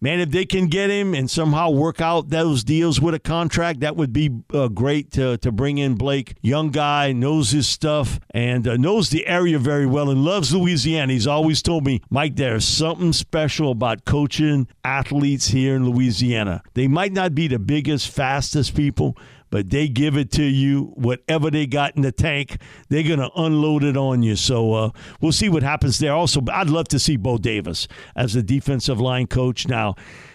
man, if they can get him and somehow work out those deals with a contract, that would be uh, great to, to bring in Blake. Young guy, knows his stuff, and uh, knows the area very well and loves Louisiana. He's always told me, Mike, there's something special about coaching athletes here in Louisiana. They might not be the biggest, fastest people but they give it to you. Whatever they got in the tank, they're going to unload it on you. So uh, we'll see what happens there. Also, I'd love to see Bo Davis as the defensive line coach now.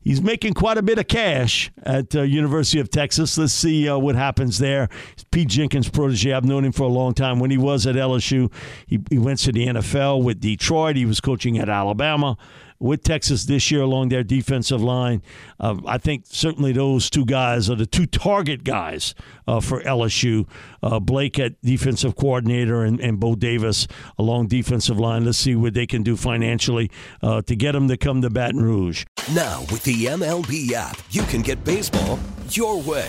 He's making quite a bit of cash at uh, University of Texas. Let's see uh, what happens there. Pete Jenkins' protege. I've known him for a long time. When he was at LSU, he, he went to the NFL with Detroit. He was coaching at Alabama with Texas this year along their defensive line. Uh, I think certainly those two guys are the two target guys uh, for LSU. Uh, Blake at defensive coordinator and, and, Bo Davis along defensive line. Let's see what they can do financially uh, to get them to come to Baton Rouge. Now, with the MLB app, you can get baseball your way.